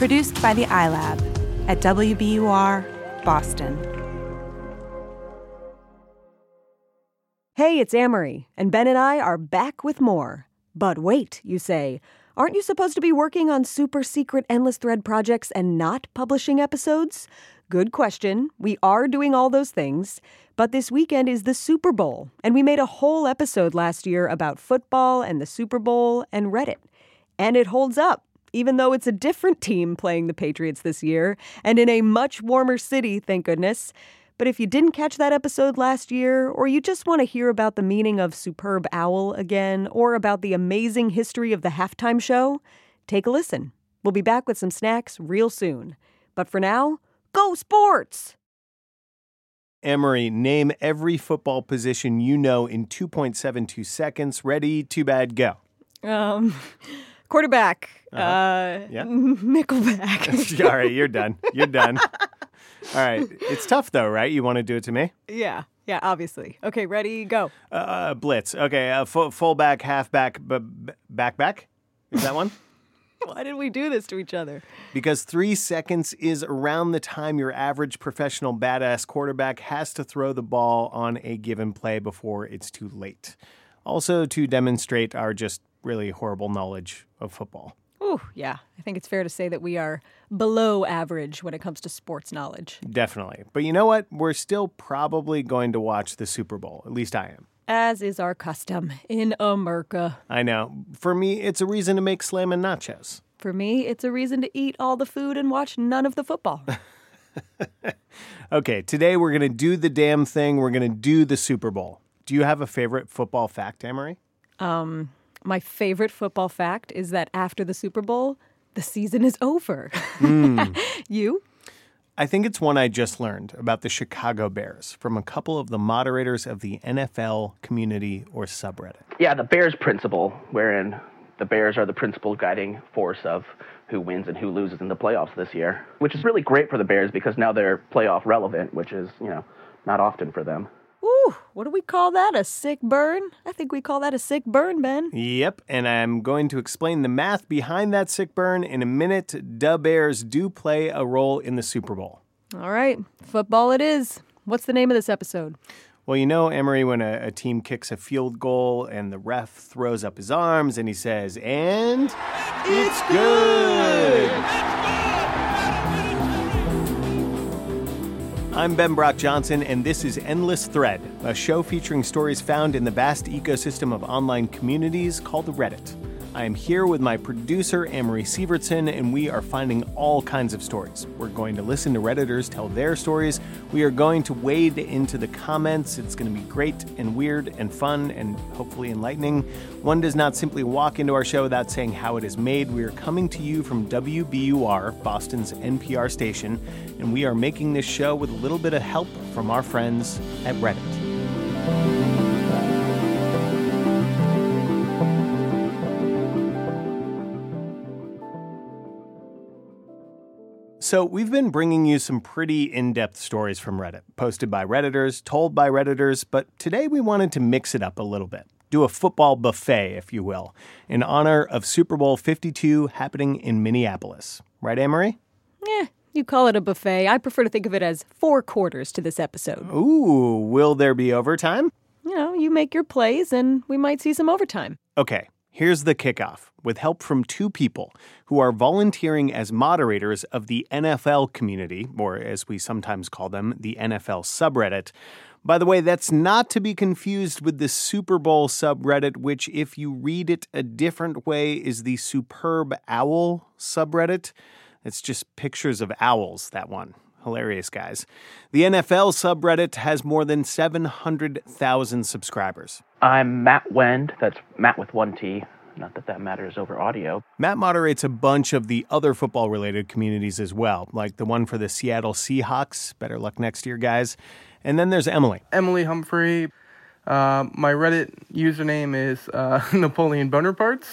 Produced by the iLab at WBUR Boston. Hey, it's Amory, and Ben and I are back with more. But wait, you say, aren't you supposed to be working on super secret endless thread projects and not publishing episodes? Good question. We are doing all those things. But this weekend is the Super Bowl, and we made a whole episode last year about football and the Super Bowl and Reddit. And it holds up, even though it's a different team playing the Patriots this year, and in a much warmer city, thank goodness. But if you didn't catch that episode last year, or you just want to hear about the meaning of superb owl again, or about the amazing history of the halftime show, take a listen. We'll be back with some snacks real soon. But for now, go sports! Amory, name every football position you know in 2.72 seconds. Ready, too bad, go. Um, quarterback. Uh-huh. Uh, Yeah. Nickelback. All right, you're done. You're done. All right. It's tough, though, right? You want to do it to me? yeah, yeah, obviously. Okay, ready, go. Uh, blitz. Okay. Uh, fu- fullback, halfback, b- b- back, back. Is that one? Why did we do this to each other? because three seconds is around the time your average professional badass quarterback has to throw the ball on a given play before it's too late. Also, to demonstrate our just really horrible knowledge of football. Ooh, yeah. I think it's fair to say that we are below average when it comes to sports knowledge. Definitely. But you know what? We're still probably going to watch the Super Bowl. At least I am. As is our custom in America. I know. For me, it's a reason to make slam and nachos. For me, it's a reason to eat all the food and watch none of the football. Okay, today we're going to do the damn thing. We're going to do the Super Bowl. Do you have a favorite football fact, Amory? Um, My favorite football fact is that after the Super Bowl, the season is over. Hmm. you? I think it's one I just learned about the Chicago Bears from a couple of the moderators of the NFL community or subreddit. Yeah, the Bears principle, wherein the Bears are the principal guiding force of who wins and who loses in the playoffs this year, which is really great for the Bears because now they're playoff relevant, which is, you know, not often for them. Ooh, what do we call that? A sick burn? I think we call that a sick burn, Ben. Yep, and I'm going to explain the math behind that sick burn in a minute. Da Bears do play a role in the Super Bowl. All right, football it is. What's the name of this episode? Well, you know, Amory, when a, a team kicks a field goal and the ref throws up his arms and he says, and it's good. I'm Ben Brock Johnson, and this is Endless Thread, a show featuring stories found in the vast ecosystem of online communities called Reddit. I am here with my producer, Amory Sivertson, and we are finding all kinds of stories. We're going to listen to Redditors tell their stories. We are going to wade into the comments. It's going to be great and weird and fun and hopefully enlightening. One does not simply walk into our show without saying how it is made. We are coming to you from WBUR, Boston's NPR station, and we are making this show with a little bit of help from our friends at Reddit. So, we've been bringing you some pretty in depth stories from Reddit, posted by Redditors, told by Redditors, but today we wanted to mix it up a little bit. Do a football buffet, if you will, in honor of Super Bowl 52 happening in Minneapolis. Right, Amory? Yeah, you call it a buffet. I prefer to think of it as four quarters to this episode. Ooh, will there be overtime? You know, you make your plays and we might see some overtime. Okay, here's the kickoff with help from two people who are volunteering as moderators of the NFL community, or as we sometimes call them, the NFL subreddit. By the way, that's not to be confused with the Super Bowl subreddit, which, if you read it a different way, is the Superb Owl subreddit. It's just pictures of owls, that one. Hilarious, guys. The NFL subreddit has more than 700,000 subscribers. I'm Matt Wend, that's Matt with one T. Not that that matters over audio. Matt moderates a bunch of the other football related communities as well, like the one for the Seattle Seahawks. Better luck next year, guys. And then there's Emily. Emily Humphrey. Uh, my Reddit username is uh, Napoleon Bonapartes.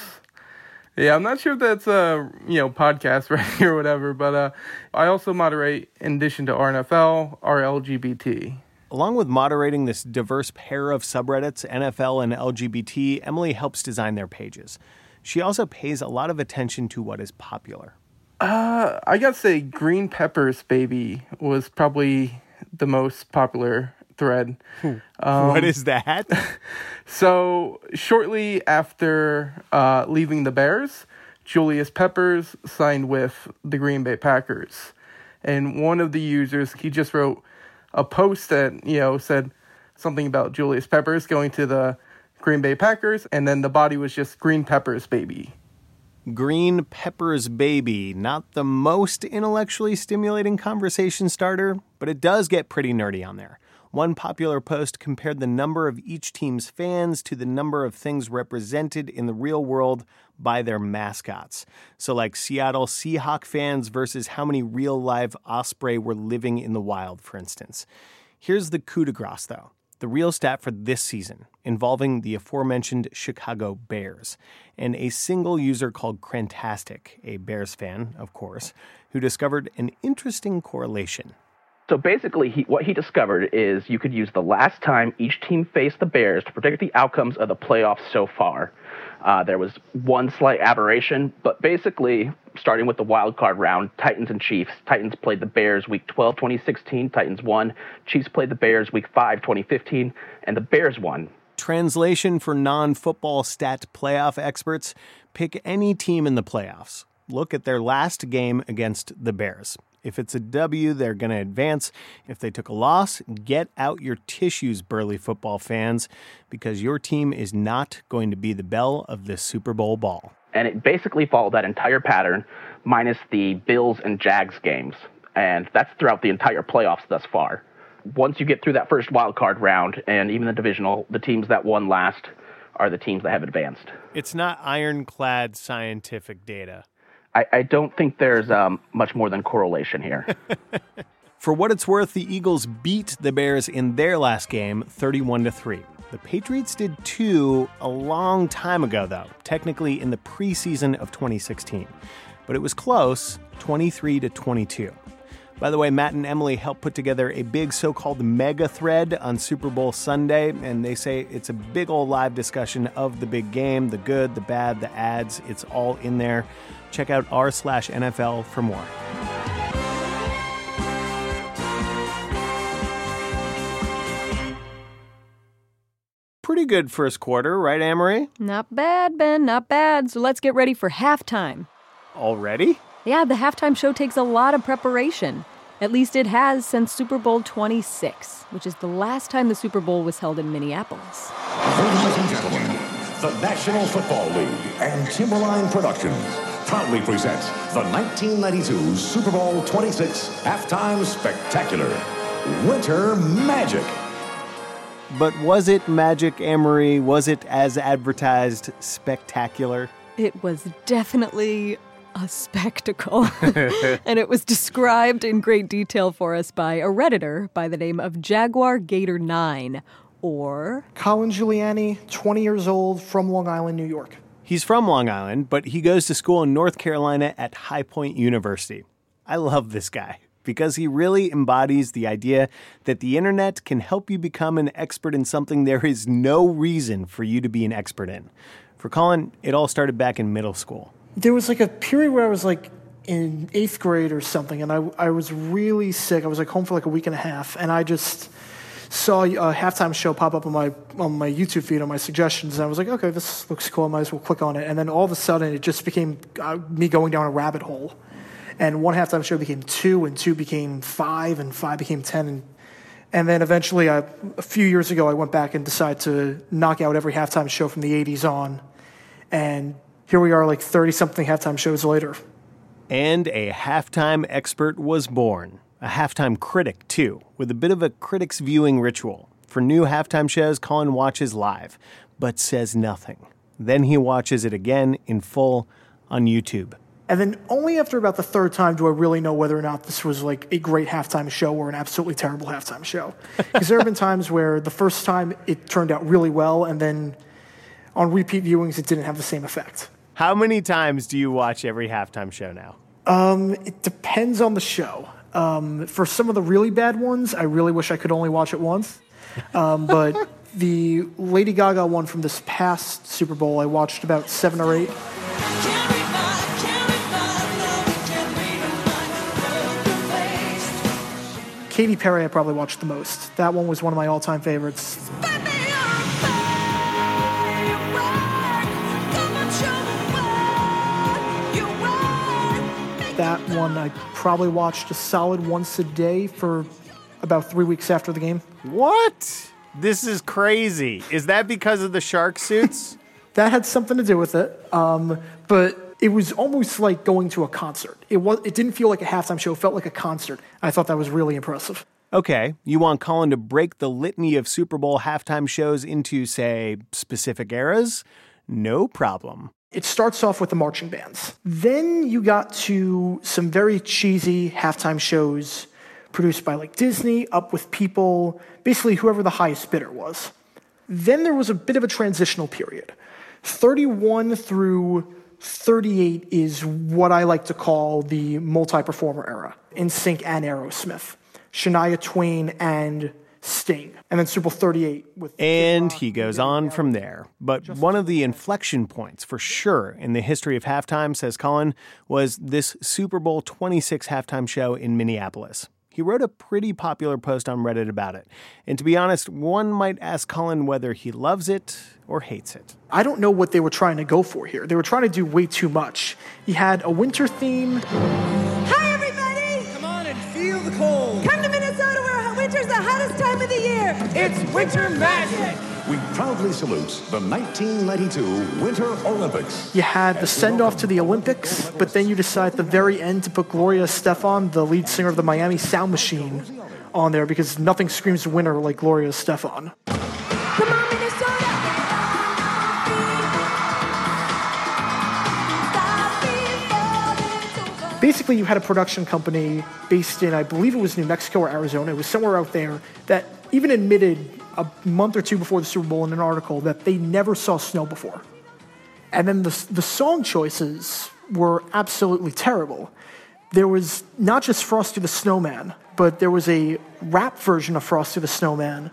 Yeah, I'm not sure if that's a you know podcast right or whatever, but uh, I also moderate in addition to RNFL, RLGBT. Along with moderating this diverse pair of subreddits, NFL and LGBT, Emily helps design their pages. She also pays a lot of attention to what is popular. Uh, I gotta say, Green Peppers Baby was probably the most popular thread. Um, what is that? so, shortly after uh, leaving the Bears, Julius Peppers signed with the Green Bay Packers. And one of the users, he just wrote a post that, you know, said something about Julius Peppers going to the Green Bay Packers, and then the body was just Green Peppers Baby. Green Peppers Baby, not the most intellectually stimulating conversation starter, but it does get pretty nerdy on there. One popular post compared the number of each team's fans to the number of things represented in the real world by their mascots. So, like Seattle Seahawk fans versus how many real live osprey were living in the wild, for instance. Here's the coup de grace, though the real stat for this season, involving the aforementioned Chicago Bears, and a single user called Crantastic, a Bears fan, of course, who discovered an interesting correlation. So basically, he, what he discovered is you could use the last time each team faced the Bears to predict the outcomes of the playoffs so far. Uh, there was one slight aberration, but basically, starting with the wild card round, Titans and Chiefs. Titans played the Bears week 12, 2016. Titans won. Chiefs played the Bears week 5, 2015, and the Bears won. Translation for non football stat playoff experts pick any team in the playoffs. Look at their last game against the Bears. If it's a W, they're going to advance. If they took a loss, get out your tissues, burly football fans, because your team is not going to be the belle of this Super Bowl ball. And it basically followed that entire pattern, minus the Bills and Jags games. And that's throughout the entire playoffs thus far. Once you get through that first wild card round, and even the divisional, the teams that won last are the teams that have advanced. It's not ironclad scientific data. I, I don't think there's um, much more than correlation here. For what it's worth, the Eagles beat the Bears in their last game 31 to 3. The Patriots did too a long time ago, though, technically in the preseason of 2016. But it was close 23 to 22. By the way, Matt and Emily helped put together a big so called mega thread on Super Bowl Sunday, and they say it's a big old live discussion of the big game the good, the bad, the ads. It's all in there. Check out r slash NFL for more. Pretty good first quarter, right, Amory? Not bad, Ben, not bad. So let's get ready for halftime. Already? Yeah, the halftime show takes a lot of preparation. At least it has since Super Bowl 26, which is the last time the Super Bowl was held in Minneapolis. Ladies and gentlemen, the National Football League and Timberline Productions proudly presents the 1992 Super Bowl 26 Halftime Spectacular Winter Magic. But was it magic, Amory? Was it, as advertised, spectacular? It was definitely a spectacle. and it was described in great detail for us by a Redditor by the name of Jaguar Gator 9, or Colin Giuliani, 20 years old, from Long Island, New York. He's from Long Island, but he goes to school in North Carolina at High Point University. I love this guy because he really embodies the idea that the internet can help you become an expert in something there is no reason for you to be an expert in. For Colin, it all started back in middle school. There was like a period where I was like in eighth grade or something, and I, I was really sick. I was like home for like a week and a half, and I just saw a halftime show pop up on my on my YouTube feed on my suggestions, and I was like, okay, this looks cool. I might as well click on it. And then all of a sudden, it just became uh, me going down a rabbit hole. And one halftime show became two, and two became five, and five became ten, and and then eventually, I, a few years ago, I went back and decided to knock out every halftime show from the '80s on, and here we are, like thirty something halftime shows later. And a halftime expert was born. A halftime critic, too, with a bit of a critic's viewing ritual. For new halftime shows, Colin watches live, but says nothing. Then he watches it again in full on YouTube. And then only after about the third time do I really know whether or not this was like a great halftime show or an absolutely terrible halftime show. Because there have been times where the first time it turned out really well, and then on repeat viewings it didn't have the same effect. How many times do you watch every halftime show now? Um, it depends on the show. Um, for some of the really bad ones, I really wish I could only watch it once. Um, but the Lady Gaga one from this past Super Bowl, I watched about seven or eight. Katy Perry, I probably watched the most. That one was one of my all time favorites. That one I probably watched a solid once a day for about three weeks after the game. What? This is crazy. Is that because of the shark suits? that had something to do with it. Um, but it was almost like going to a concert. It was. It didn't feel like a halftime show. It felt like a concert. I thought that was really impressive. Okay, you want Colin to break the litany of Super Bowl halftime shows into, say, specific eras? No problem. It starts off with the marching bands. Then you got to some very cheesy halftime shows produced by like Disney, up with people, basically whoever the highest bidder was. Then there was a bit of a transitional period. 31 through 38 is what I like to call the multi performer era NSYNC and Aerosmith, Shania Twain and Sting, and then Super Bowl 38 with. And he goes on from there. But one of the inflection points for sure in the history of halftime, says Colin, was this Super Bowl 26 halftime show in Minneapolis. He wrote a pretty popular post on Reddit about it. And to be honest, one might ask Colin whether he loves it or hates it. I don't know what they were trying to go for here. They were trying to do way too much. He had a winter theme. Hi, winter's time of the year. It's winter magic. We proudly salute the 1992 Winter Olympics. You had the send off to the Olympics, but then you decide at the very end to put Gloria Estefan, the lead singer of the Miami Sound Machine, on there because nothing screams winter like Gloria Estefan. Basically, you had a production company based in, I believe it was New Mexico or Arizona, it was somewhere out there, that even admitted a month or two before the Super Bowl in an article that they never saw snow before. And then the, the song choices were absolutely terrible. There was not just Frosty the Snowman, but there was a rap version of Frosty the Snowman.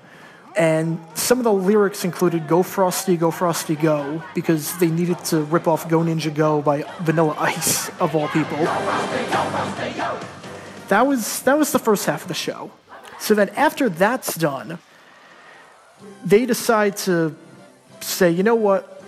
And some of the lyrics included Go Frosty, Go Frosty, Go, because they needed to rip off Go Ninja Go by Vanilla Ice, of all people. That was, that was the first half of the show. So then after that's done, they decide to say, you know what?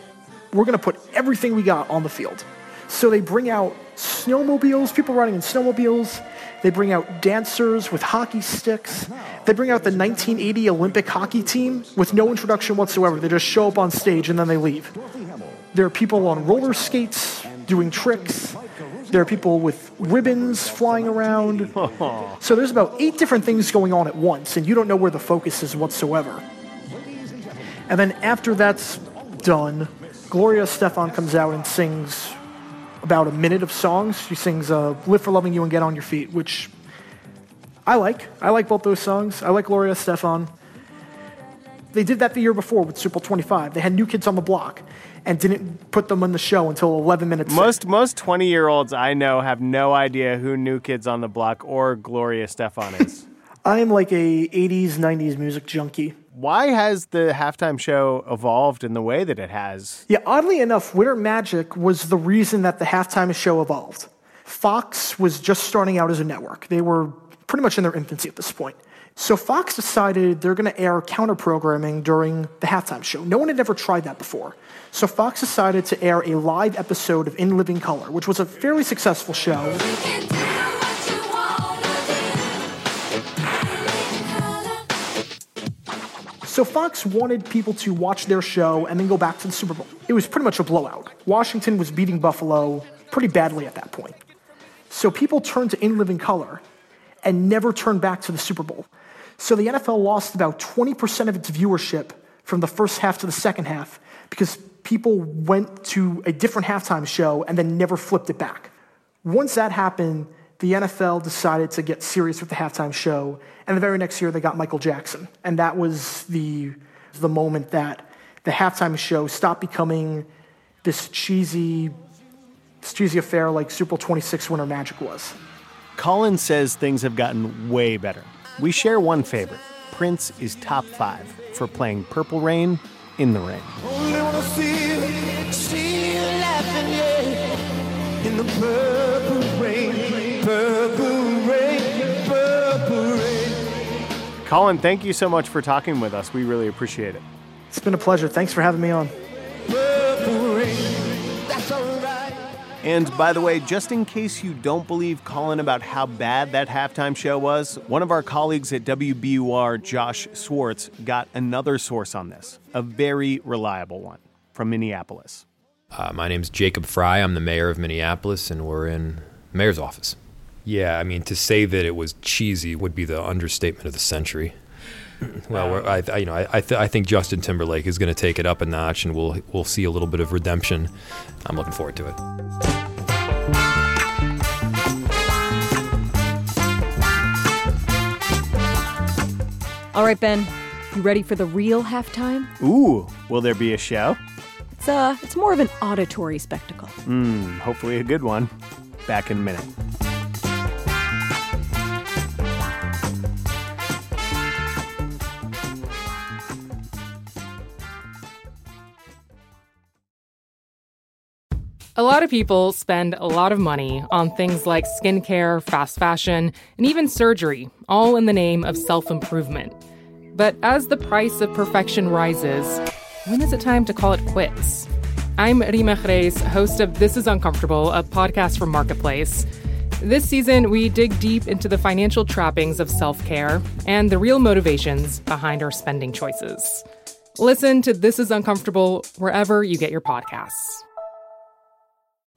We're going to put everything we got on the field. So they bring out snowmobiles, people riding in snowmobiles. They bring out dancers with hockey sticks. They bring out the 1980 Olympic hockey team with no introduction whatsoever. They just show up on stage and then they leave. There are people on roller skates doing tricks. There are people with ribbons flying around. So there's about eight different things going on at once, and you don't know where the focus is whatsoever. And then after that's done, Gloria Estefan comes out and sings about a minute of songs. She sings uh, Live for Loving You and Get on Your Feet, which I like. I like both those songs. I like Gloria Estefan. They did that the year before with Super Bowl 25. They had New Kids on the Block and didn't put them on the show until 11 minutes Most in. most 20 year olds I know have no idea who New Kids on the Block or Gloria Estefan is. I am like a 80s, 90s music junkie. Why has the halftime show evolved in the way that it has? Yeah, oddly enough, Winter Magic was the reason that the halftime show evolved. Fox was just starting out as a network. They were pretty much in their infancy at this point. So Fox decided they're going to air counter programming during the halftime show. No one had ever tried that before. So Fox decided to air a live episode of In Living Color, which was a fairly successful show. So Fox wanted people to watch their show and then go back to the Super Bowl. It was pretty much a blowout. Washington was beating Buffalo pretty badly at that point. So people turned to In Living Color and never turned back to the Super Bowl. So the NFL lost about 20% of its viewership from the first half to the second half because people went to a different halftime show and then never flipped it back. Once that happened, the NFL decided to get serious with the halftime show, and the very next year they got Michael Jackson. And that was the, the moment that the halftime show stopped becoming this cheesy, this cheesy affair like Super Bowl 26 Winter Magic was. Colin says things have gotten way better. We share one favorite. Prince is top five for playing Purple Rain in the rain. Only wanna see you, see you laughing, yeah. In the purple rain, purple rain, purple rain. Colin, thank you so much for talking with us. We really appreciate it. It's been a pleasure. Thanks for having me on. And by the way, just in case you don't believe Colin about how bad that halftime show was, one of our colleagues at WBUR, Josh Swartz, got another source on this, a very reliable one from Minneapolis. Uh, my name's Jacob Fry. I'm the mayor of Minneapolis, and we're in mayor's office. Yeah, I mean, to say that it was cheesy would be the understatement of the century. Well, we're, I, I, you know, I, I, th- I think Justin Timberlake is going to take it up a notch, and we'll we'll see a little bit of redemption. I'm looking forward to it. All right, Ben, you ready for the real halftime? Ooh, will there be a show? It's uh, it's more of an auditory spectacle. Hmm, hopefully a good one. Back in a minute. A lot of people spend a lot of money on things like skincare, fast fashion, and even surgery, all in the name of self improvement. But as the price of perfection rises, when is it time to call it quits? I'm Reema Khrais, host of This Is Uncomfortable, a podcast from Marketplace. This season, we dig deep into the financial trappings of self care and the real motivations behind our spending choices. Listen to This Is Uncomfortable wherever you get your podcasts.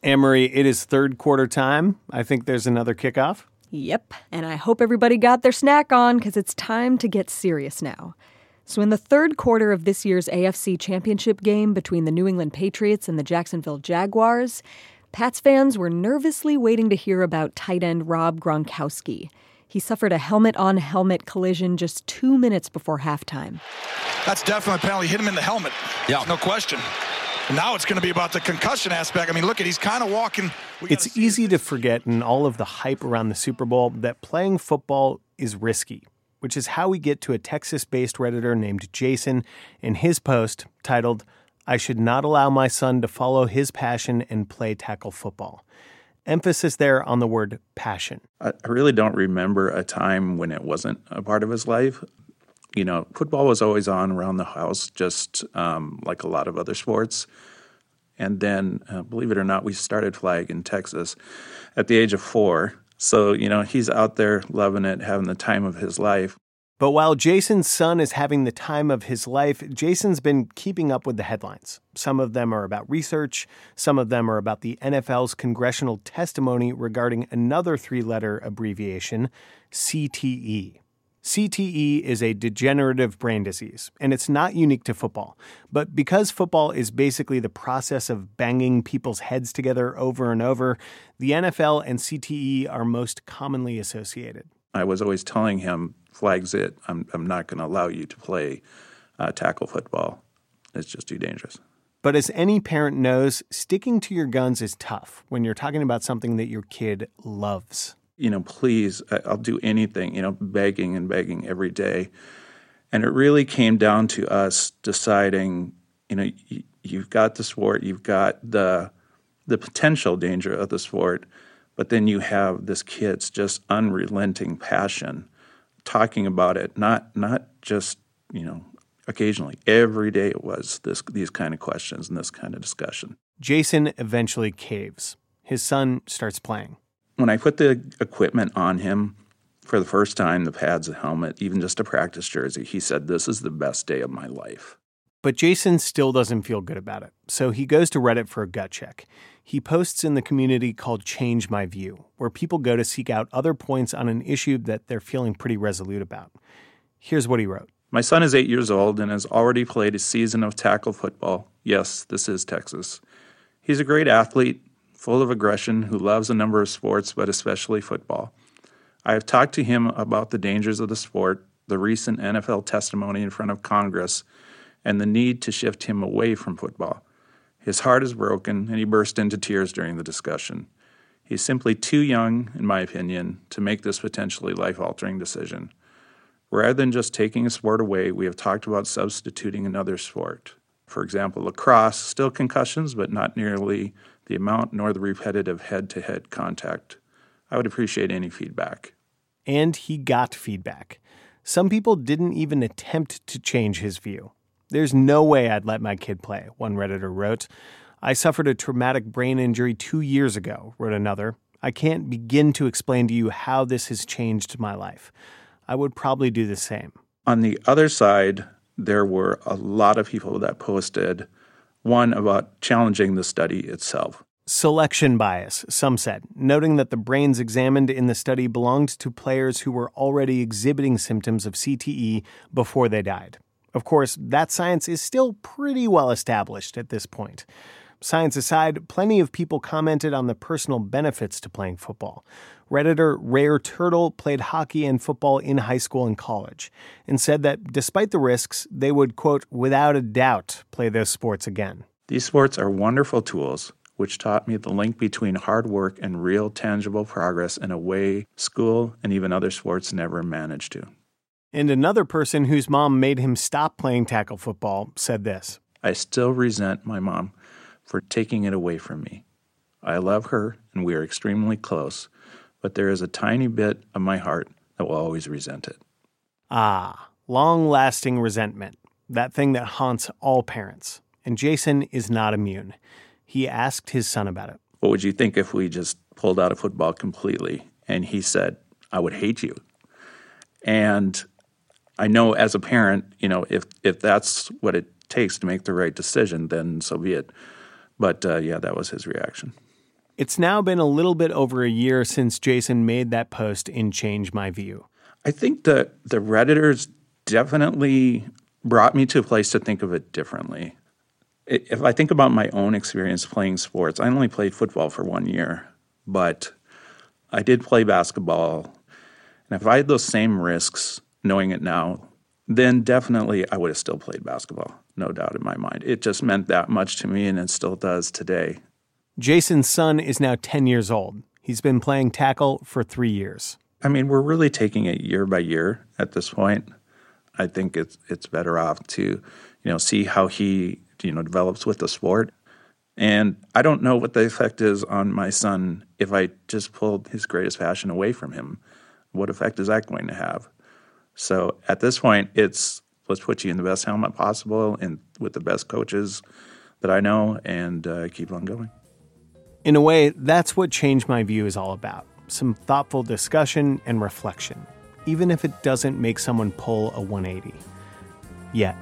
Amory, it is third quarter time. I think there's another kickoff. Yep, and I hope everybody got their snack on because it's time to get serious now. So, in the third quarter of this year's AFC Championship game between the New England Patriots and the Jacksonville Jaguars, Pats fans were nervously waiting to hear about tight end Rob Gronkowski. He suffered a helmet on helmet collision just two minutes before halftime. That's definitely a penalty. Hit him in the helmet. Yeah. No question. Now it's going to be about the concussion aspect. I mean, look at he's kind of walking. It's easy to forget in all of the hype around the Super Bowl that playing football is risky, which is how we get to a Texas based Redditor named Jason in his post titled, I should not allow my son to follow his passion and play tackle football. Emphasis there on the word passion. I really don't remember a time when it wasn't a part of his life you know, football was always on around the house, just um, like a lot of other sports. And then, uh, believe it or not, we started flag in Texas at the age of four. So, you know, he's out there loving it, having the time of his life. But while Jason's son is having the time of his life, Jason's been keeping up with the headlines. Some of them are about research, some of them are about the NFL's congressional testimony regarding another three letter abbreviation, CTE. CTE is a degenerative brain disease, and it's not unique to football. But because football is basically the process of banging people's heads together over and over, the NFL and CTE are most commonly associated. I was always telling him, flags it, I'm, I'm not going to allow you to play uh, tackle football. It's just too dangerous. But as any parent knows, sticking to your guns is tough when you're talking about something that your kid loves you know, please, I'll do anything, you know, begging and begging every day. And it really came down to us deciding, you know, you've got the sport, you've got the the potential danger of the sport, but then you have this kid's just unrelenting passion, talking about it, not not just you know occasionally, every day it was this these kind of questions and this kind of discussion. Jason eventually caves. His son starts playing when I put the equipment on him for the first time, the pads, the helmet, even just a practice jersey, he said, This is the best day of my life. But Jason still doesn't feel good about it, so he goes to Reddit for a gut check. He posts in the community called Change My View, where people go to seek out other points on an issue that they're feeling pretty resolute about. Here's what he wrote My son is eight years old and has already played a season of tackle football. Yes, this is Texas. He's a great athlete, full of aggression, who loves a number of sports, but especially football. I have talked to him about the dangers of the sport, the recent NFL testimony in front of Congress, and the need to shift him away from football. His heart is broken, and he burst into tears during the discussion. He's simply too young, in my opinion, to make this potentially life altering decision. Rather than just taking a sport away, we have talked about substituting another sport. For example, lacrosse, still concussions, but not nearly the amount nor the repetitive head to head contact. I would appreciate any feedback. And he got feedback. Some people didn't even attempt to change his view. There's no way I'd let my kid play, one Redditor wrote. I suffered a traumatic brain injury two years ago, wrote another. I can't begin to explain to you how this has changed my life. I would probably do the same. On the other side, there were a lot of people that posted one about challenging the study itself. Selection bias, some said, noting that the brains examined in the study belonged to players who were already exhibiting symptoms of CTE before they died. Of course, that science is still pretty well established at this point. Science aside, plenty of people commented on the personal benefits to playing football. Redditor Rare Turtle played hockey and football in high school and college and said that despite the risks, they would, quote, without a doubt play those sports again. These sports are wonderful tools which taught me the link between hard work and real tangible progress in a way school and even other sports never managed to. And another person whose mom made him stop playing tackle football said this I still resent my mom for taking it away from me. I love her and we are extremely close, but there is a tiny bit of my heart that will always resent it. Ah, long lasting resentment, that thing that haunts all parents. And Jason is not immune. He asked his son about it. What would you think if we just pulled out of football completely? And he said, I would hate you. And I know as a parent, you know, if if that's what it takes to make the right decision, then so be it. But uh, yeah, that was his reaction. It's now been a little bit over a year since Jason made that post in Change My View. I think the the redditors definitely brought me to a place to think of it differently. If I think about my own experience playing sports, I only played football for one year, but I did play basketball. And if I had those same risks knowing it now, then definitely I would have still played basketball, no doubt in my mind. It just meant that much to me, and it still does today. Jason's son is now 10 years old. He's been playing tackle for three years. I mean, we're really taking it year by year at this point. I think it's it's better off to, you know, see how he, you know, develops with the sport. And I don't know what the effect is on my son if I just pulled his greatest passion away from him. What effect is that going to have? So at this point, it's let's put you in the best helmet possible and with the best coaches that I know and uh, keep on going. In a way, that's what Change My View is all about some thoughtful discussion and reflection, even if it doesn't make someone pull a 180. Yet.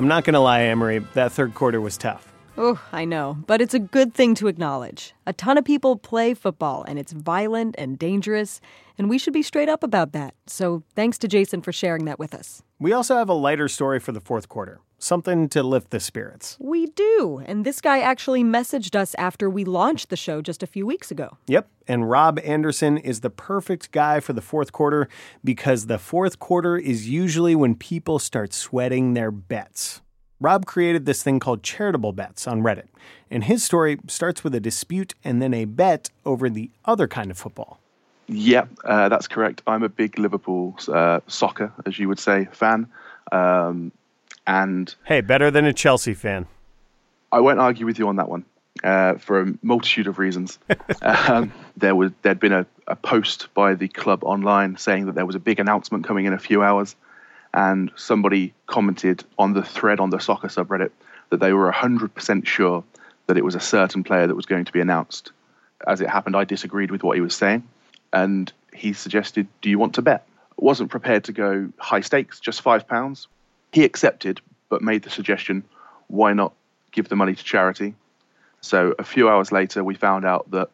I'm not going to lie, Amory, that third quarter was tough. Oh, I know, but it's a good thing to acknowledge. A ton of people play football, and it's violent and dangerous, and we should be straight up about that. So thanks to Jason for sharing that with us. We also have a lighter story for the fourth quarter, something to lift the spirits. We do, and this guy actually messaged us after we launched the show just a few weeks ago. Yep, and Rob Anderson is the perfect guy for the fourth quarter because the fourth quarter is usually when people start sweating their bets. Rob created this thing called charitable bets on Reddit, and his story starts with a dispute and then a bet over the other kind of football. Yep, uh, that's correct. I'm a big Liverpool uh, soccer, as you would say, fan. Um, and hey, better than a Chelsea fan. I won't argue with you on that one uh, for a multitude of reasons. um, there was there'd been a, a post by the club online saying that there was a big announcement coming in a few hours and somebody commented on the thread on the soccer subreddit that they were 100% sure that it was a certain player that was going to be announced. As it happened, I disagreed with what he was saying, and he suggested, Do you want to bet? I wasn't prepared to go high stakes, just five pounds. He accepted, but made the suggestion, Why not give the money to charity? So a few hours later, we found out that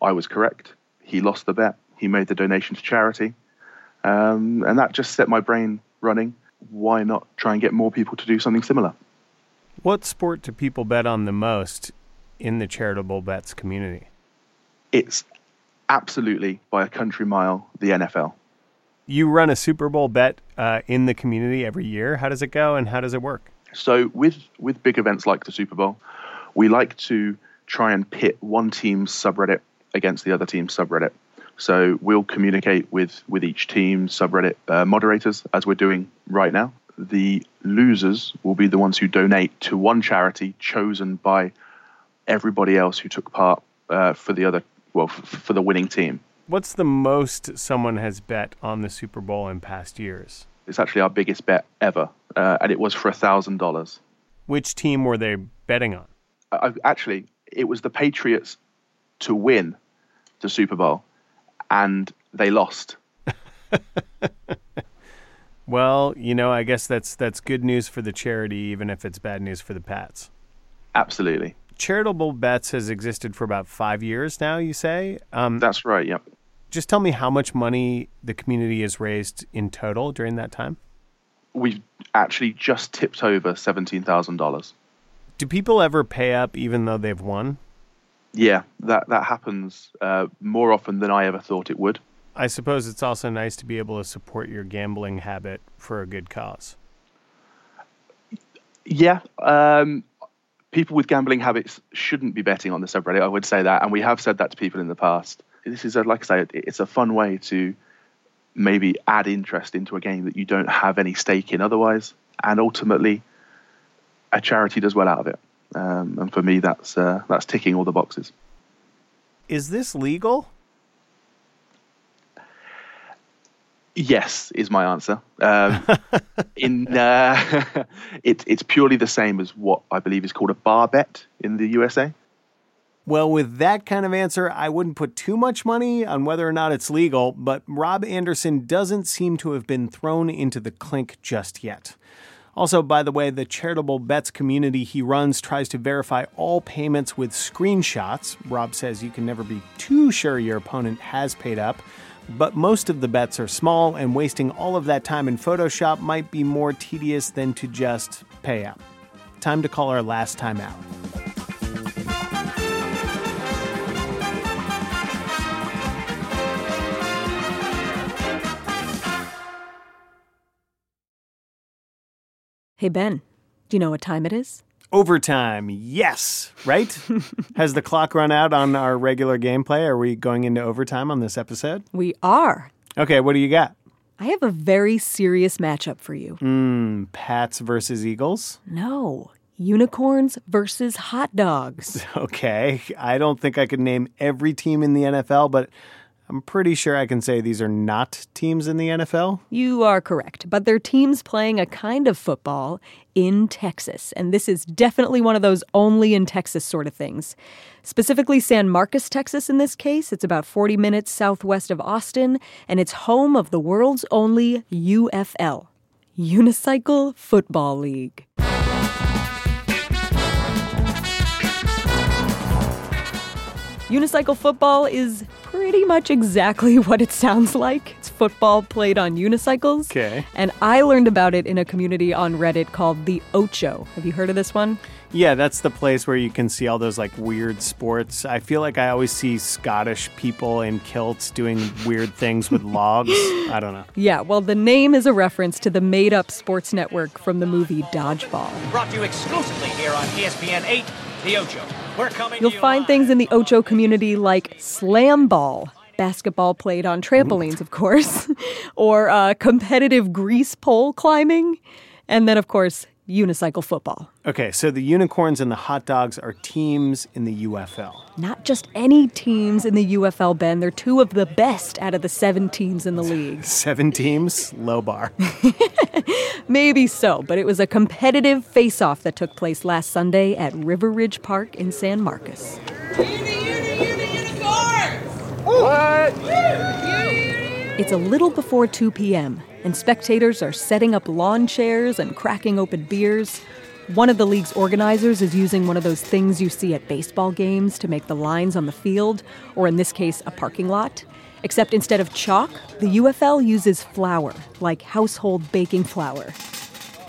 I was correct. He lost the bet, he made the donation to charity. Um, and that just set my brain running, why not try and get more people to do something similar? What sport do people bet on the most in the charitable bets community? It's absolutely by a country mile the NFL. You run a Super Bowl bet uh, in the community every year. How does it go and how does it work? So with with big events like the Super Bowl, we like to try and pit one team's subreddit against the other team's subreddit. So we'll communicate with with each team subreddit uh, moderators as we're doing right now. the losers will be the ones who donate to one charity chosen by everybody else who took part uh, for the other, well, for the winning team. What's the most someone has bet on the Super Bowl in past years? It's actually our biggest bet ever, uh, and it was for a thousand dollars. Which team were they betting on? I, actually, it was the Patriots to win the Super Bowl, and they lost. Well, you know, I guess that's that's good news for the charity, even if it's bad news for the Pats. Absolutely. Charitable bets has existed for about five years now. You say? Um, That's right. Yep. just tell me how much money the community has raised in total during that time. We've actually just tipped over seventeen thousand dollars. Do people ever pay up even though they've won? Yeah, that that happens uh, more often than I ever thought it would. I suppose it's also nice to be able to support your gambling habit for a good cause. Yeah, um, people with gambling habits shouldn't be betting on the subreddit. I would say that, and we have said that to people in the past. This is, a, like I say, it's a fun way to maybe add interest into a game that you don't have any stake in otherwise, and ultimately, a charity does well out of it. Um, and for me, that's uh, that's ticking all the boxes. Is this legal? Yes, is my answer. Um, in uh, it, it's purely the same as what I believe is called a bar bet in the USA. Well, with that kind of answer, I wouldn't put too much money on whether or not it's legal, but Rob Anderson doesn't seem to have been thrown into the clink just yet. Also, by the way, the charitable bets community he runs tries to verify all payments with screenshots. Rob says you can never be too sure your opponent has paid up, but most of the bets are small, and wasting all of that time in Photoshop might be more tedious than to just pay up. Time to call our last time out. Hey, Ben, do you know what time it is? Overtime, yes, right? Has the clock run out on our regular gameplay? Are we going into overtime on this episode? We are. Okay, what do you got? I have a very serious matchup for you. Hmm, Pats versus Eagles? No, unicorns versus hot dogs. Okay, I don't think I could name every team in the NFL, but I'm pretty sure I can say these are not teams in the NFL. You are correct, but they're teams playing a kind of football in Texas, and this is definitely one of those only in Texas sort of things. Specifically, San Marcos, Texas, in this case. It's about 40 minutes southwest of Austin, and it's home of the world's only UFL, Unicycle Football League. Unicycle football is pretty much exactly what it sounds like. It's football played on unicycles. Okay. And I learned about it in a community on Reddit called the Ocho. Have you heard of this one? Yeah, that's the place where you can see all those like weird sports. I feel like I always see Scottish people in kilts doing weird things with logs. I don't know. Yeah, well, the name is a reference to the made up sports network from the movie Dodgeball. Brought to you exclusively here on ESPN 8, The Ocho. We're coming You'll find things in the Ocho community like slam ball, basketball played on trampolines, of course, or uh, competitive grease pole climbing, and then, of course, unicycle football. Okay, so the unicorns and the hot dogs are teams in the UFL. Not just any teams in the UFL, Ben. They're two of the best out of the seven teams in the league. Seven teams, low bar. Maybe so, but it was a competitive face off that took place last Sunday at River Ridge Park in San Marcos. It's a little before 2 p.m., and spectators are setting up lawn chairs and cracking open beers. One of the league's organizers is using one of those things you see at baseball games to make the lines on the field, or in this case, a parking lot. Except instead of chalk, the UFL uses flour, like household baking flour.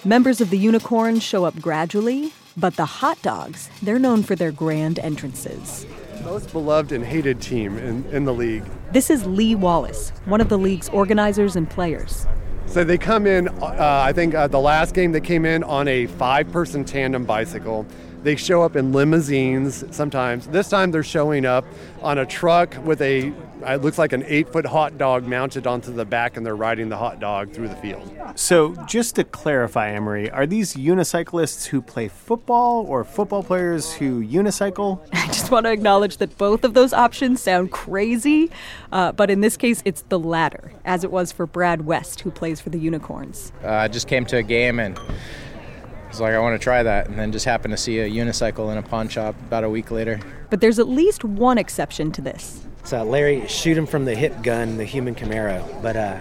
Members of the unicorn show up gradually, but the hot dogs, they're known for their grand entrances. Most beloved and hated team in, in the league. This is Lee Wallace, one of the league's organizers and players. So they come in, uh, I think uh, the last game they came in on a five person tandem bicycle. They show up in limousines sometimes. This time they're showing up on a truck with a, it looks like an eight foot hot dog mounted onto the back, and they're riding the hot dog through the field. So, just to clarify, Amory, are these unicyclists who play football or football players who unicycle? I just want to acknowledge that both of those options sound crazy, uh, but in this case, it's the latter, as it was for Brad West, who plays for the Unicorns. Uh, I just came to a game and was like, I want to try that, and then just happened to see a unicycle in a pawn shop about a week later. But there's at least one exception to this. It's uh, Larry, shoot him from the hip gun, the human Camaro. But uh,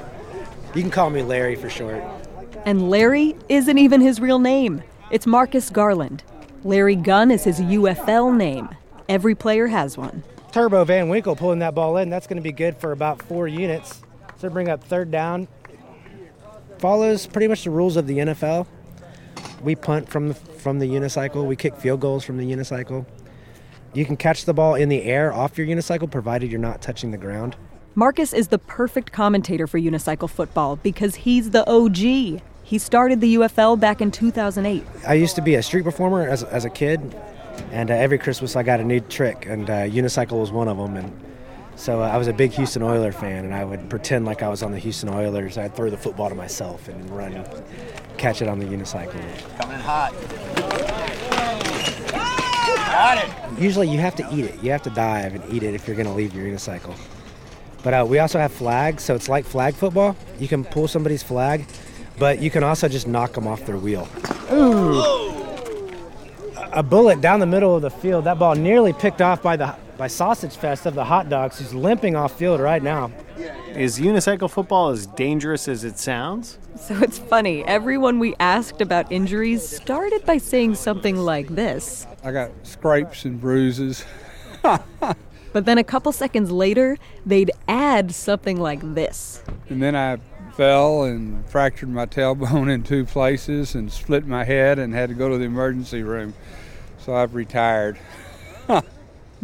you can call me Larry for short. And Larry isn't even his real name. It's Marcus Garland. Larry Gunn is his UFL name. Every player has one. Turbo Van Winkle pulling that ball in. That's going to be good for about four units. So bring up third down. Follows pretty much the rules of the NFL. We punt from the, from the unicycle. We kick field goals from the unicycle. You can catch the ball in the air off your unicycle, provided you're not touching the ground. Marcus is the perfect commentator for unicycle football because he's the OG. He started the UFL back in 2008. I used to be a street performer as, as a kid, and uh, every Christmas I got a new trick, and uh, unicycle was one of them. And so uh, I was a big Houston Oiler fan, and I would pretend like I was on the Houston Oilers. I'd throw the football to myself and run, catch it on the unicycle. Coming in hot. Got it. Usually you have to eat it. You have to dive and eat it if you're going to leave your unicycle. But uh, we also have flags, so it's like flag football. You can pull somebody's flag, but you can also just knock them off their wheel. Ooh. A bullet down the middle of the field. That ball nearly picked off by the by Sausage Fest of the hot dogs, who's limping off field right now. Is unicycle football as dangerous as it sounds? So it's funny. Everyone we asked about injuries started by saying something like this. I got scrapes and bruises. But then a couple seconds later, they'd add something like this. And then I fell and fractured my tailbone in two places and split my head and had to go to the emergency room. So I've retired.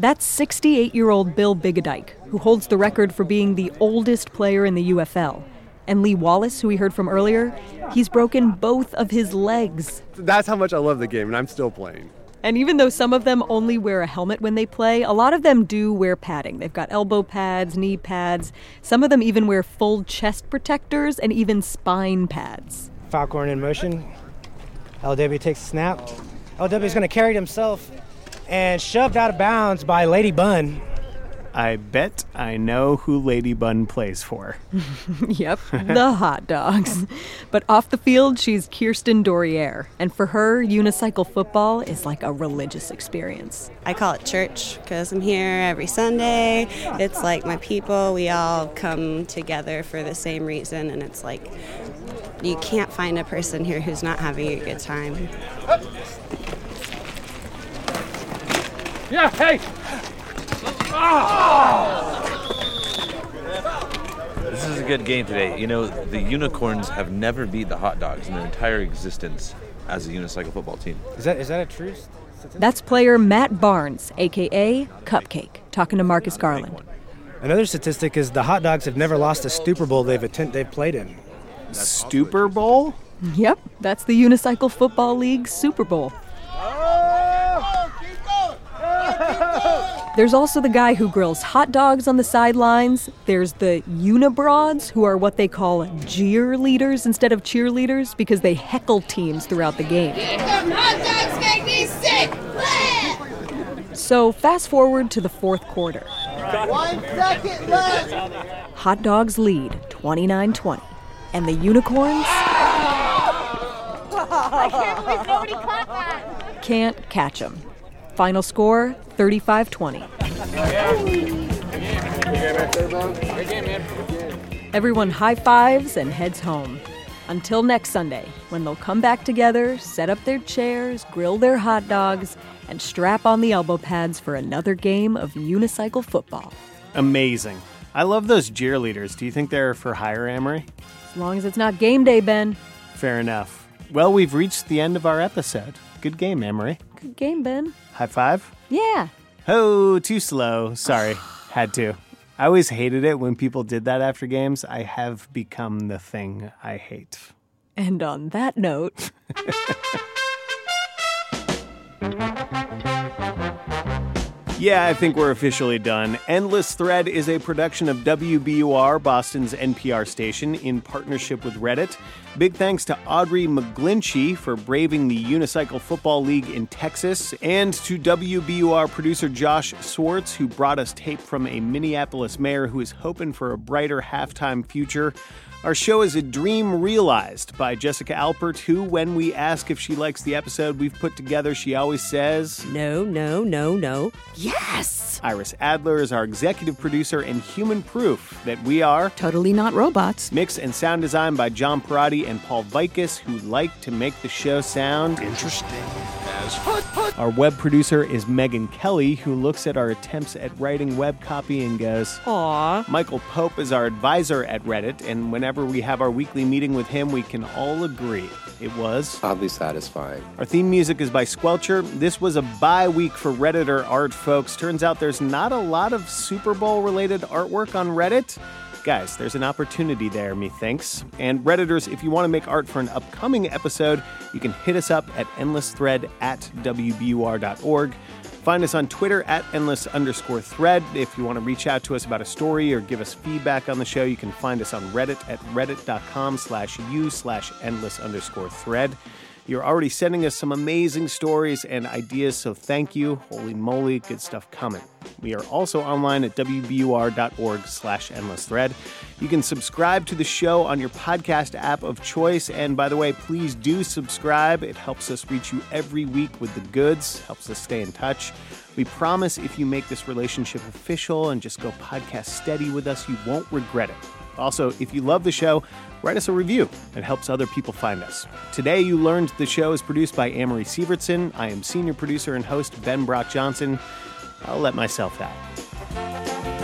That's 68 year old Bill Bigadike, who holds the record for being the oldest player in the UFL. And Lee Wallace, who we heard from earlier, he's broken both of his legs. That's how much I love the game, and I'm still playing. And even though some of them only wear a helmet when they play, a lot of them do wear padding. They've got elbow pads, knee pads. Some of them even wear full chest protectors and even spine pads. Falcorn in motion. LW takes a snap. LW is going to carry it himself and shoved out of bounds by Lady Bun. I bet I know who Lady Bun plays for. yep, the hot dogs. But off the field, she's Kirsten Doriere. And for her, unicycle football is like a religious experience. I call it church because I'm here every Sunday. It's like my people, we all come together for the same reason, and it's like you can't find a person here who's not having a good time. Yeah, hey! Ah! This is a good game today. You know, the Unicorns have never beat the Hot Dogs in their entire existence as a unicycle football team. Is that is that a truth? That's player Matt Barnes, aka Cupcake, talking to Marcus Garland. Another statistic is the Hot Dogs have never lost a Super Bowl they've attend- they've played in. Super Bowl? Yep, that's the Unicycle Football League Super Bowl. Oh! There's also the guy who grills hot dogs on the sidelines. There's the unibroads, who are what they call jeer leaders instead of cheerleaders because they heckle teams throughout the game. Hot dogs make me sick! So, fast forward to the fourth quarter. One second left! Hot dogs lead 29 20. And the unicorns I can't believe nobody caught that! can't catch them. Final score 35 20. Everyone high fives and heads home. Until next Sunday, when they'll come back together, set up their chairs, grill their hot dogs, and strap on the elbow pads for another game of unicycle football. Amazing. I love those cheerleaders. Do you think they're for hire, Amory? As long as it's not game day, Ben. Fair enough. Well, we've reached the end of our episode. Good game, Amory. Good game, Ben. High five. Yeah. Oh, too slow. Sorry. Had to. I always hated it when people did that after games. I have become the thing I hate. And on that note. Yeah, I think we're officially done. Endless Thread is a production of WBUR, Boston's NPR station, in partnership with Reddit. Big thanks to Audrey McGlinchey for braving the Unicycle Football League in Texas, and to WBUR producer Josh Swartz, who brought us tape from a Minneapolis mayor who is hoping for a brighter halftime future. Our show is a dream realized by Jessica Alpert, who, when we ask if she likes the episode we've put together, she always says, No, no, no, no. Yes! Iris Adler is our executive producer and human proof that we are totally not robots. Mix and sound design by John Parati and Paul Vaitkus, who like to make the show sound interesting. Our web producer is Megan Kelly, who looks at our attempts at writing web copy and goes, Aww. Michael Pope is our advisor at Reddit, and whenever we have our weekly meeting with him, we can all agree it was oddly satisfying. Our theme music is by Squelcher. This was a bye week for Redditor art folks. Turns out there's not a lot of Super Bowl related artwork on Reddit. Guys, there's an opportunity there, methinks. And Redditors, if you want to make art for an upcoming episode, you can hit us up at endlessthread at wbur.org. Find us on Twitter at endless underscore thread. If you want to reach out to us about a story or give us feedback on the show, you can find us on Reddit at reddit.com slash u slash endless underscore thread. You're already sending us some amazing stories and ideas, so thank you. Holy moly, good stuff coming. We are also online at wbur.org slash endless thread. You can subscribe to the show on your podcast app of choice. And by the way, please do subscribe. It helps us reach you every week with the goods, helps us stay in touch. We promise if you make this relationship official and just go podcast steady with us, you won't regret it. Also, if you love the show, write us a review. It helps other people find us. Today, you learned the show is produced by Amory Sivertson. I am senior producer and host Ben Brock Johnson. I'll let myself out.